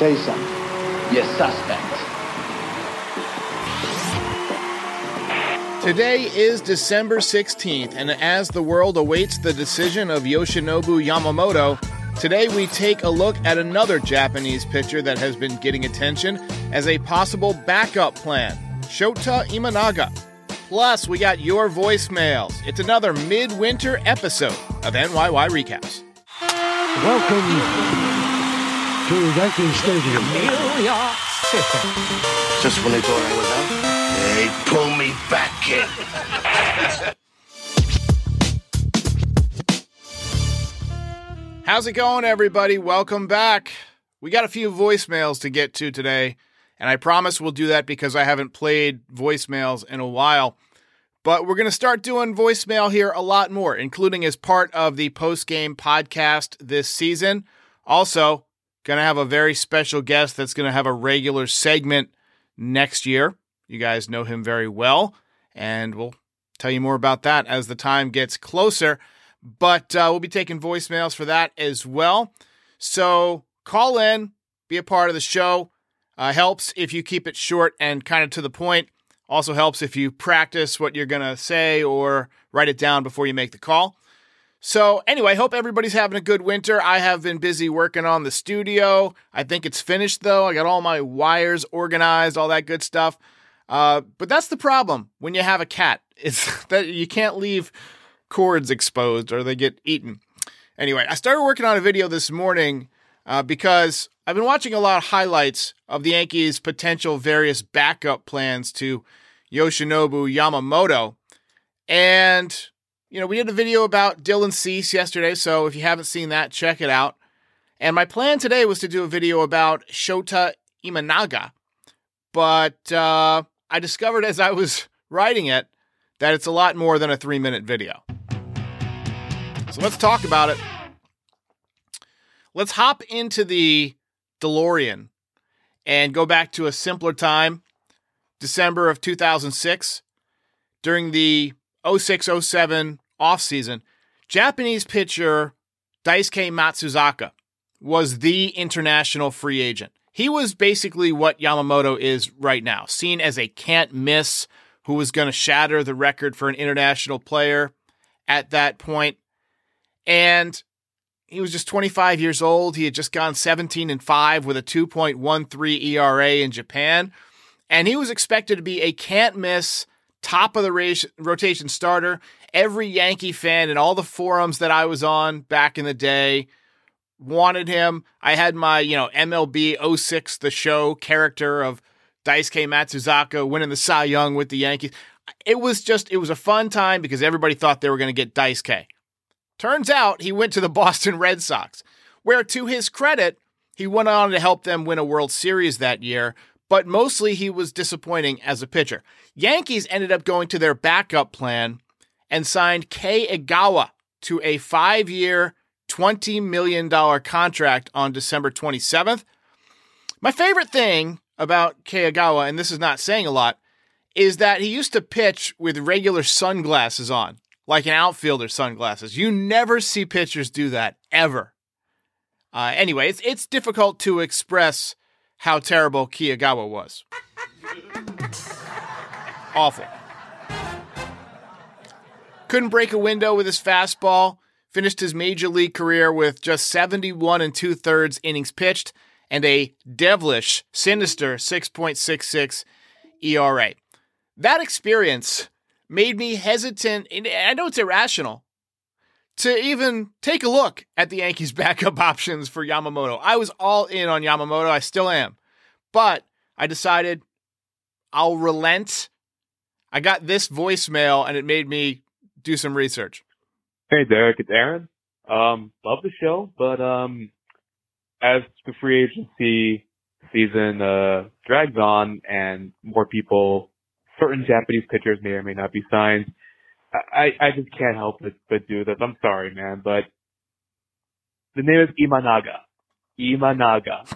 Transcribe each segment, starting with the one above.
Say something. You're suspect. Today is December 16th, and as the world awaits the decision of Yoshinobu Yamamoto, today we take a look at another Japanese pitcher that has been getting attention as a possible backup plan Shota Imanaga. Plus, we got your voicemails. It's another midwinter episode of NYY Recaps. Welcome to Yankee Stadium. New York City. Just when they thought I was out, they pull me back in. How's it going, everybody? Welcome back. We got a few voicemails to get to today, and I promise we'll do that because I haven't played voicemails in a while. But we're going to start doing voicemail here a lot more, including as part of the post game podcast this season. Also, going to have a very special guest that's going to have a regular segment next year. You guys know him very well, and we'll tell you more about that as the time gets closer. But uh, we'll be taking voicemails for that as well. So call in, be a part of the show. Uh, helps if you keep it short and kind of to the point. Also helps if you practice what you're going to say or write it down before you make the call. So, anyway, hope everybody's having a good winter. I have been busy working on the studio. I think it's finished though. I got all my wires organized, all that good stuff. Uh, but that's the problem when you have a cat. It's that you can't leave cords exposed or they get eaten. Anyway, I started working on a video this morning uh, because I've been watching a lot of highlights of the Yankees' potential various backup plans to Yoshinobu Yamamoto. And, you know, we did a video about Dylan Cease yesterday, so if you haven't seen that, check it out. And my plan today was to do a video about Shota Imanaga, but uh, I discovered as I was writing it that it's a lot more than a three minute video. So let's talk about it. Let's hop into the DeLorean and go back to a simpler time, December of 2006. During the 06 07 offseason, Japanese pitcher Daisuke Matsuzaka was the international free agent. He was basically what Yamamoto is right now, seen as a can't miss who was going to shatter the record for an international player at that point. And he was just 25 years old. He had just gone 17 and 5 with a 2.13 ERA in Japan. And he was expected to be a can't miss, top of the rotation starter. Every Yankee fan in all the forums that I was on back in the day wanted him. I had my, you know, MLB 06 the show character of Daisuke Matsuzaka winning the Cy Young with the Yankees. It was just, it was a fun time because everybody thought they were going to get Daisuke. Turns out he went to the Boston Red Sox, where to his credit, he went on to help them win a World Series that year, but mostly he was disappointing as a pitcher. Yankees ended up going to their backup plan and signed Kei Igawa to a five year, $20 million contract on December 27th. My favorite thing about Kei Igawa, and this is not saying a lot, is that he used to pitch with regular sunglasses on, like an outfielder sunglasses. You never see pitchers do that ever. Uh, anyway, it's it's difficult to express how terrible Kei Igawa was. Awful. Couldn't break a window with his fastball. Finished his major league career with just 71 and two thirds innings pitched and a devilish, sinister 6.66 ERA. That experience made me hesitant, and I know it's irrational, to even take a look at the Yankees' backup options for Yamamoto. I was all in on Yamamoto, I still am. But I decided I'll relent. I got this voicemail and it made me do some research. Hey Derek, it's Aaron. Um, love the show, but um, as the free agency season uh, drags on and more people, certain Japanese pitchers may or may not be signed, I, I just can't help but, but do this. I'm sorry, man, but the name is Imanaga. Imanaga.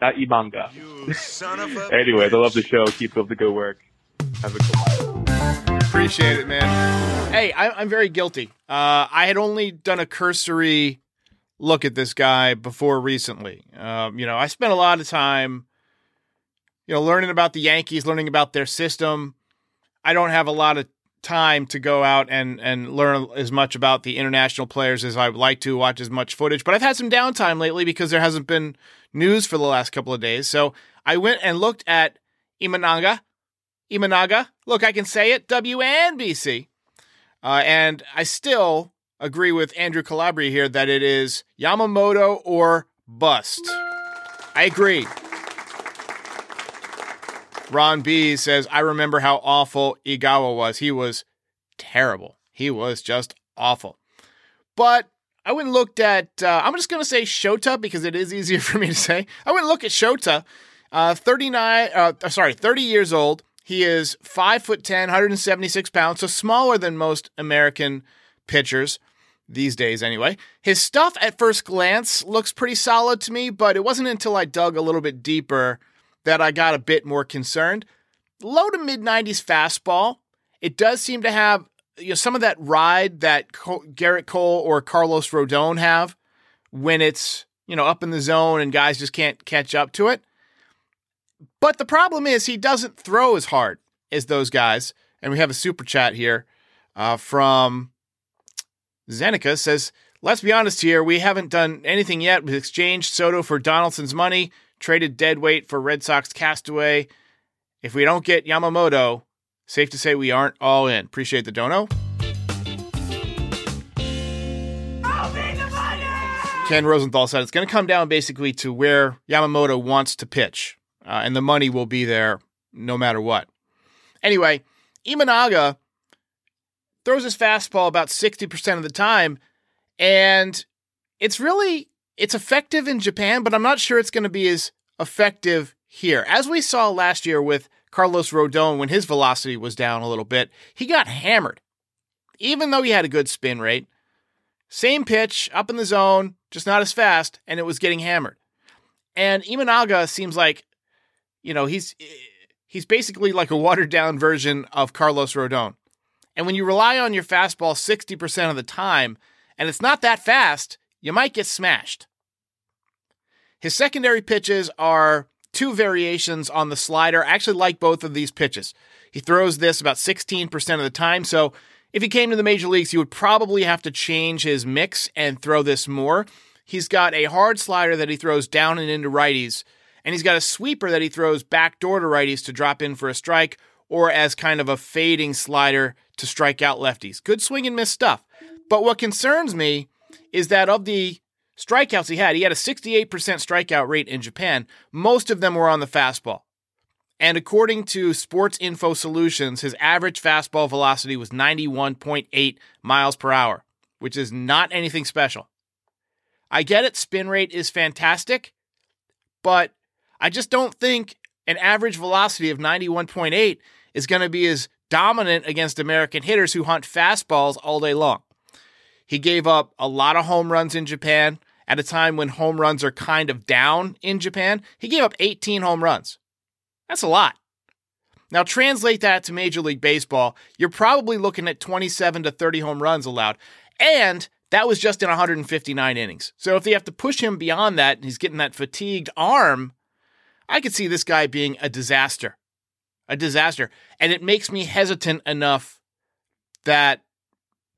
Not Imanga. You son of a. Anyways, I love the show. Keep up the good work. Have a good one. Appreciate it, man. Hey, I, I'm very guilty. Uh, I had only done a cursory look at this guy before recently. Um, you know, I spent a lot of time, you know, learning about the Yankees, learning about their system. I don't have a lot of time to go out and and learn as much about the international players as I would like to, watch as much footage. But I've had some downtime lately because there hasn't been news for the last couple of days. So I went and looked at Imanaga. Imanaga. Look, I can say it. WNBC. Uh, and I still agree with Andrew Calabria here that it is Yamamoto or bust. I agree. Ron B says, I remember how awful Igawa was. He was terrible. He was just awful. But I went and looked at, uh, I'm just going to say Shota because it is easier for me to say. I went and looked at Shota, uh, 39, uh, sorry, 30 years old. He is 5 foot 10, 176 pounds, so smaller than most American pitchers these days anyway. His stuff at first glance looks pretty solid to me, but it wasn't until I dug a little bit deeper that I got a bit more concerned. Low to mid 90s fastball. It does seem to have you know, some of that ride that Gerrit Cole or Carlos Rodon have when it's you know up in the zone and guys just can't catch up to it. But the problem is he doesn't throw as hard as those guys. And we have a super chat here uh, from Zeneca says, Let's be honest here, we haven't done anything yet. We've exchanged Soto for Donaldson's money, traded deadweight for Red Sox Castaway. If we don't get Yamamoto, safe to say we aren't all in. Appreciate the dono. Ken Rosenthal said it's going to come down basically to where Yamamoto wants to pitch, uh, and the money will be there no matter what. Anyway, Imanaga throws his fastball about 60% of the time and it's really it's effective in Japan, but I'm not sure it's going to be as effective here. As we saw last year with Carlos Rodon when his velocity was down a little bit, he got hammered. Even though he had a good spin rate, same pitch up in the zone, just not as fast, and it was getting hammered. And Imanaga seems like, you know, he's eh, he's basically like a watered down version of Carlos Rodon. And when you rely on your fastball 60% of the time, and it's not that fast, you might get smashed. His secondary pitches are two variations on the slider. I actually like both of these pitches. He throws this about 16% of the time, so if he came to the major leagues, he would probably have to change his mix and throw this more. He's got a hard slider that he throws down and into righties, and he's got a sweeper that he throws back door to righties to drop in for a strike or as kind of a fading slider to strike out lefties. Good swing and miss stuff. But what concerns me is that of the strikeouts he had, he had a 68% strikeout rate in Japan. Most of them were on the fastball. And according to Sports Info Solutions, his average fastball velocity was 91.8 miles per hour, which is not anything special. I get it, spin rate is fantastic, but I just don't think an average velocity of 91.8 is going to be as dominant against American hitters who hunt fastballs all day long. He gave up a lot of home runs in Japan at a time when home runs are kind of down in Japan. He gave up 18 home runs. That's a lot. Now, translate that to Major League Baseball, you're probably looking at 27 to 30 home runs allowed. And that was just in 159 innings. So if they have to push him beyond that and he's getting that fatigued arm, I could see this guy being a disaster a disaster. And it makes me hesitant enough that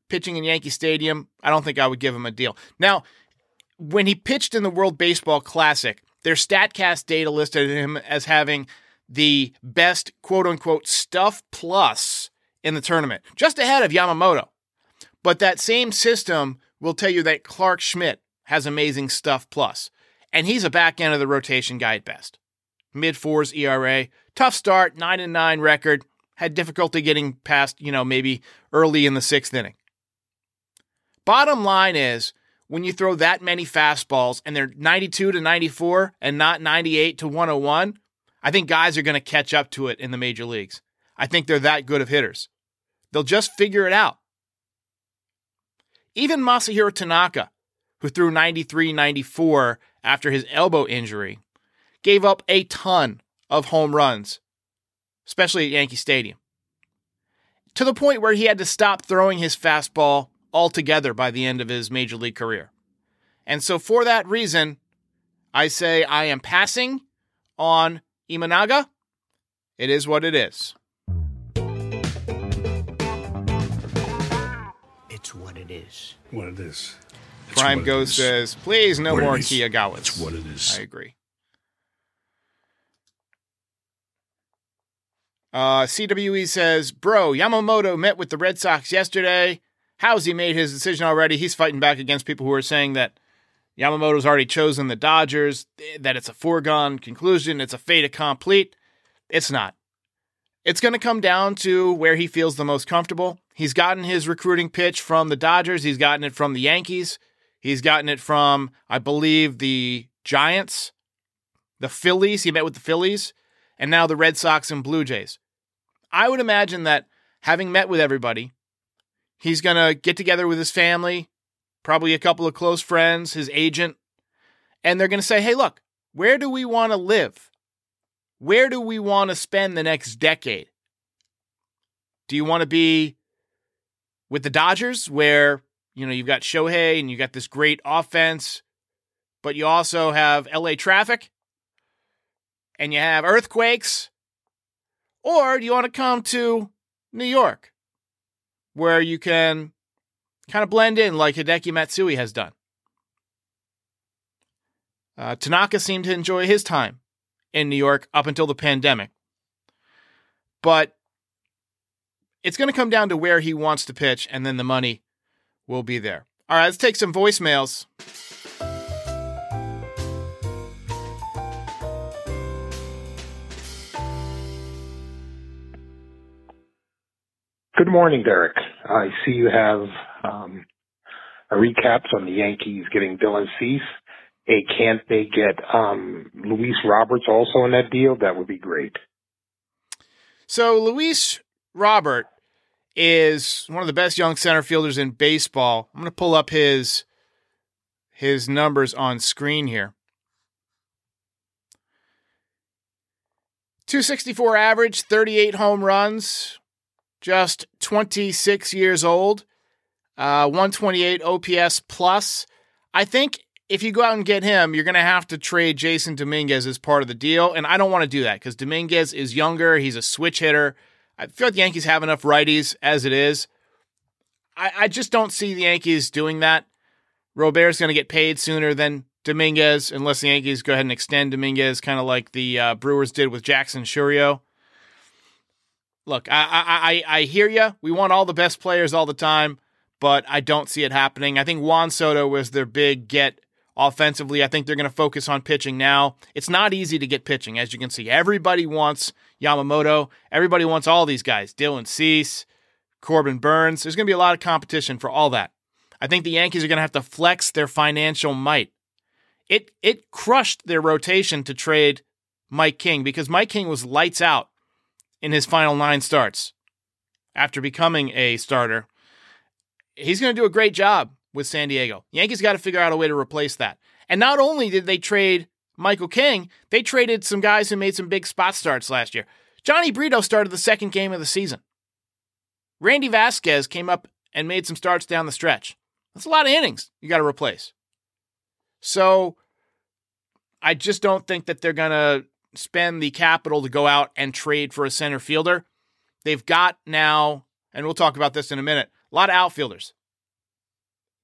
pitching in Yankee Stadium, I don't think I would give him a deal. Now, when he pitched in the World Baseball Classic, their StatCast data listed him as having the best quote unquote stuff plus in the tournament, just ahead of Yamamoto. But that same system will tell you that Clarke Schmidt has amazing stuff plus, and he's a back end of the rotation guy at best. Mid fours ERA, tough start, nine and nine record. Had difficulty getting past, you know, maybe early in the sixth inning. Bottom line is, when you throw that many fastballs and they're 92 to 94 and not 98 to 101, I think guys are going to catch up to it in the major leagues. I think they're that good of hitters. They'll just figure it out. Even Masahiro Tanaka, who threw 93 94 after his elbow injury, gave up a ton of home runs, especially at Yankee Stadium, to the point where he had to stop throwing his fastball altogether by the end of his major league career. And so, for that reason, I say I am passing on Imanaga. It is what it is. It's what it is. What it is. Prime what it Ghost says, please no What it more is. Kei Igawas. It's what it is. I agree. Uh, CWE says, Bro, Yamamoto met with the Red Sox yesterday. How's he made his decision already? He's fighting back against people who are saying that Yamamoto's already chosen the Dodgers, that it's a foregone conclusion, it's a fait accompli. It's not. It's going to come down to where he feels the most comfortable. He's gotten his recruiting pitch from the Dodgers, he's gotten it from the Yankees, he's gotten it from, I believe, the Giants, the Phillies. He met with the Phillies, and now the Red Sox and Blue Jays. I would imagine that having met with everybody, he's going to get together with his family, probably a couple of close friends, his agent, and they're going to say, hey, look, where do we want to live? Where do we want to spend the next decade? Do you want to be with the Dodgers, where you know you've got Shohei and you've got this great offense, but you also have LA traffic and you have earthquakes? Or do you want to come to New York, where you can kind of blend in like Hideki Matsui has done? Uh, Tanaka seemed to enjoy his time in New York up until the pandemic. But it's going to come down to where he wants to pitch, and then the money will be there. All right, let's take some voicemails. Good morning, Derek. I see you have um, a recaps on the Yankees getting Dylan Cease. Hey, can't they get um, Luis Roberts also in that deal? That would be great. So Luis Robert is one of the best young center fielders in baseball. I'm going to pull up his his numbers on screen here. 264 average, 38 home runs, just 26 years old, uh, 128 OPS plus. I think if you go out and get him, you're going to have to trade Jasson Dominguez as part of the deal. And I don't want to do that because Dominguez is younger. He's a switch hitter. I feel like the Yankees have enough righties as it is. I, I just don't see the Yankees doing that. Robert's going to get paid sooner than Dominguez unless the Yankees go ahead and extend Dominguez, kind of like the uh, Brewers did with Jackson Chourio. Look, I, I, I, hear you. We want all the best players all the time, but I don't see it happening. I think Juan Soto was their big get offensively. I think they're going to focus on pitching now. It's not easy to get pitching, as you can see. Everybody wants Yamamoto. Everybody wants all these guys Dylan Cease, Corbin Burnes. There's going to be a lot of competition for all that. I think the Yankees are going to have to flex their financial might. It it crushed their rotation to trade Mike King because Mike King was lights out in his final nine starts after becoming a starter. He's going to do a great job with San Diego. Yankees got to figure out a way to replace that. And not only did they trade Michael King, they traded some guys who made some big spot starts last year. Jhony Brito started the second game of the season. Randy Vasquez came up and made some starts down the stretch. That's a lot of innings you got to replace. So I just don't think that they're going to spend the capital to go out and trade for a center fielder. They've got now, and we'll talk about this in a minute, a lot of outfielders.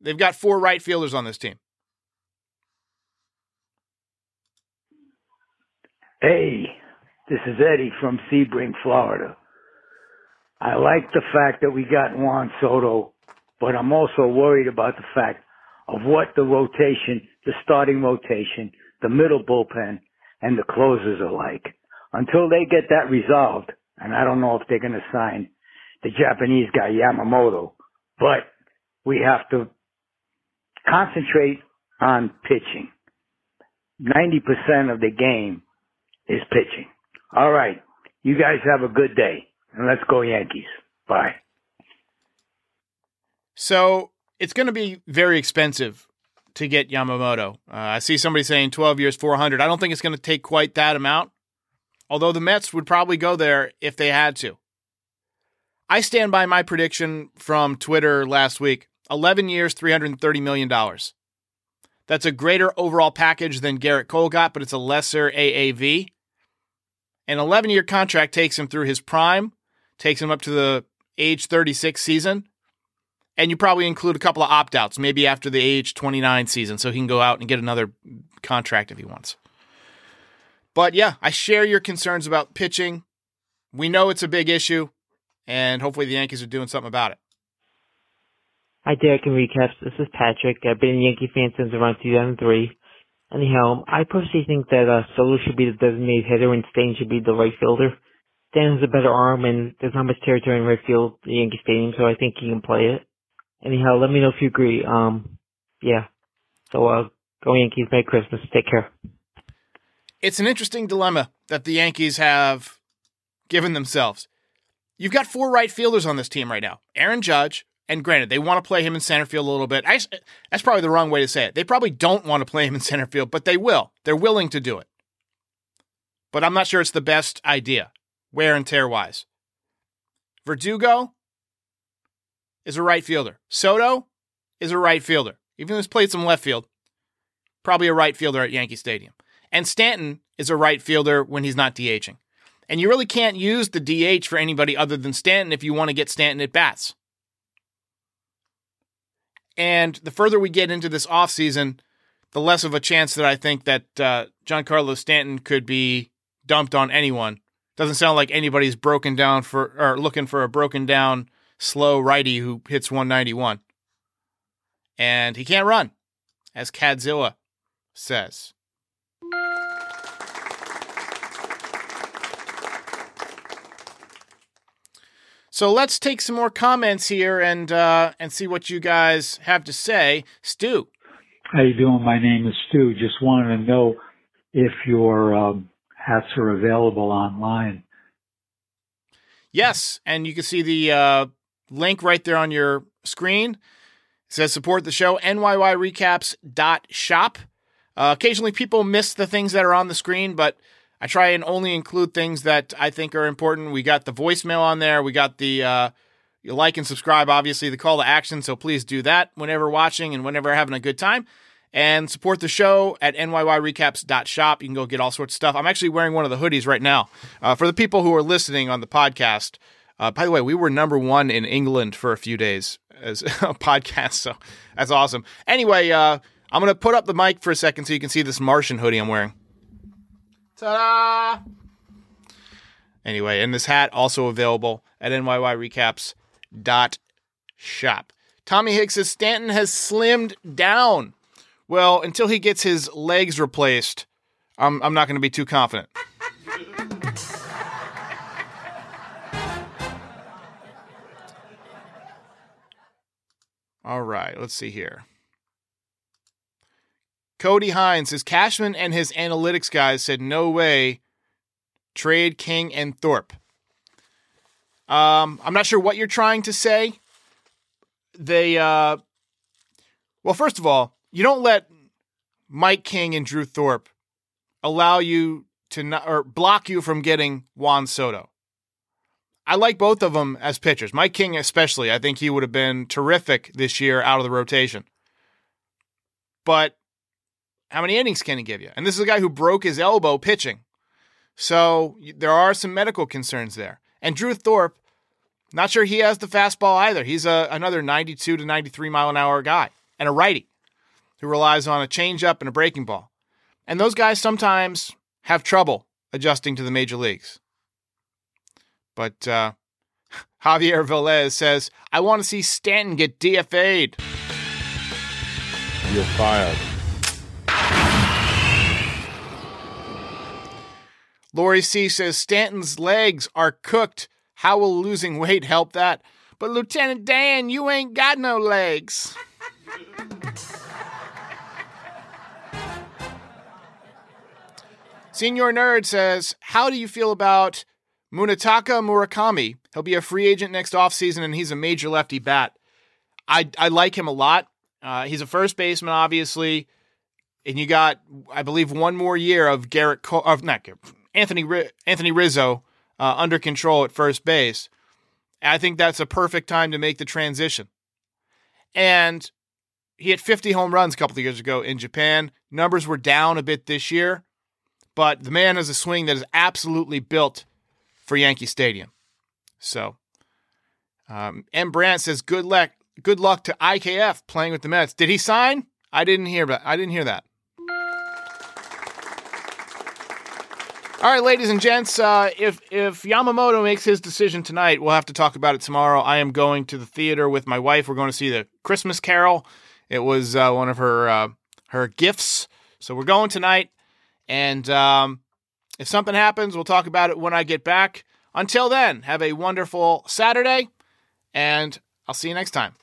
They've got four right fielders on this team. Hey, this is Eddie from Sebring, Florida. I like the fact that we got Juan Soto, but I'm also worried about the fact of what the rotation, the starting rotation, the middle bullpen, and the closers are like. Until they get that resolved, and I don't know if they're going to sign the Japanese guy Yamamoto, but we have to concentrate on pitching. 90% of the game is pitching. All right. You guys have a good day and let's go Yankees. Bye. So it's going to be very expensive to get Yamamoto. Uh, I see somebody saying 12 years, 400. I don't think it's going to take quite that amount, although the Mets would probably go there if they had to. I stand by my prediction from Twitter last week 11 years, $330 million. That's a greater overall package than Gerrit Cole got, but it's a lesser AAV. An 11 year contract takes him through his prime, takes him up to the age 36 season. And you probably include a couple of opt outs, maybe after the age 29 season, so he can go out and get another contract if he wants. But yeah, I share your concerns about pitching. We know it's a big issue, and hopefully the Yankees are doing something about it. Hi, Derek and Recaps. This is Patrick. I've been a Yankee fan since around 2003. Anyhow, I personally think that uh, Soto should be the designated hitter and Stain should be the right fielder. Stan has a better arm and there's not much territory in right field, the Yankee Stadium, so I think he can play it. Anyhow, let me know if you agree. Um, yeah. So, uh, go Yankees. Merry Christmas. Take care. It's an interesting dilemma that the Yankees have given themselves. You've got four right fielders on this team right now Aaron Judge, and granted, they want to play him in center field a little bit. I, that's probably the wrong way to say it. They probably don't want to play him in center field, but they will. They're willing to do it. But I'm not sure it's the best idea, wear and tear wise. Verdugo is a right fielder. Soto is a right fielder. Even though he's played some left field, probably a right fielder at Yankee Stadium. And Stanton is a right fielder when he's not DHing. And you really can't use the DH for anybody other than Stanton if you want to get Stanton at bats. And the further we get into this offseason, the less of a chance that I think that uh, Giancarlo Stanton could be dumped on anyone. Doesn't sound like anybody's broken down for or looking for a broken down slow righty who hits 191. And he can't run, as Cadzilla says. So let's take some more comments here and uh, and see what you guys have to say. Stu. How you doing? My name is Stu. Just wanted to know if your um, hats are available online. Yes, and you can see the uh, link right there on your screen. It says support the show, nyyrecaps.shop. Uh, occasionally people miss the things that are on the screen, but I try and only include things that I think are important. We got the voicemail on there. We got the uh, you like and subscribe, obviously, the call to action. So please do that whenever watching and whenever having a good time. And support the show at nyyrecaps.shop. You can go get all sorts of stuff. I'm actually wearing one of the hoodies right now. Uh, for the people who are listening on the podcast, uh, by the way, we were number one in England for a few days as a podcast. So that's awesome. Anyway, uh, I'm going to put up the mic for a second so you can see this Martian hoodie I'm wearing. Ta-da! Anyway, and this hat also available at nyyrecaps.shop. Tommy Hicks says Stanton has slimmed down. Well, until he gets his legs replaced, I'm, I'm not going to be too confident. All right, let's see here. Cody Hines says Cashman and his analytics guys said no way trade King and Thorpe. Um, I'm not sure what you're trying to say. They, uh, well, first of all, you don't let Mike King and Drew Thorpe allow you to not, or block you from getting Juan Soto. I like both of them as pitchers. Mike King, especially, I think he would have been terrific this year out of the rotation. But how many innings can he give you? And this is a guy who broke his elbow pitching. So there are some medical concerns there. And Drew Thorpe, not sure he has the fastball either. He's a, another 92 to 93 mile an hour guy and a righty who relies on a changeup and a breaking ball. And those guys sometimes have trouble adjusting to the major leagues. But uh, Javier Velez says, I want to see Stanton get DFA'd. You're fired. Lori C says Stanton's legs are cooked. How will losing weight help that? But Lieutenant Dan, you ain't got no legs. Senior Nerd says, How do you feel about Munetaka Murakami? He'll be a free agent next offseason and he's a major lefty bat. I, I like him a lot. Uh, he's a first baseman, obviously. And you got, I believe, one more year of Garrett of not Anthony Anthony Rizzo uh, under control at first base. I think that's a perfect time to make the transition. And he hit 50 home runs a couple of years ago in Japan. Numbers were down a bit this year, but the man has a swing that is absolutely built for Yankee Stadium. So, um, M. Brandt says, "Good luck, good luck to IKF playing with the Mets." Did he sign? I didn't hear but I didn't hear that. All right, ladies and gents, uh, if if Yamamoto makes his decision tonight, we'll have to talk about it tomorrow. I am going to the theater with my wife. We're going to see the Christmas Carol. It was uh, one of her uh, her gifts, so we're going tonight. And um, if something happens, we'll talk about it when I get back. Until then, have a wonderful Saturday, and I'll see you next time.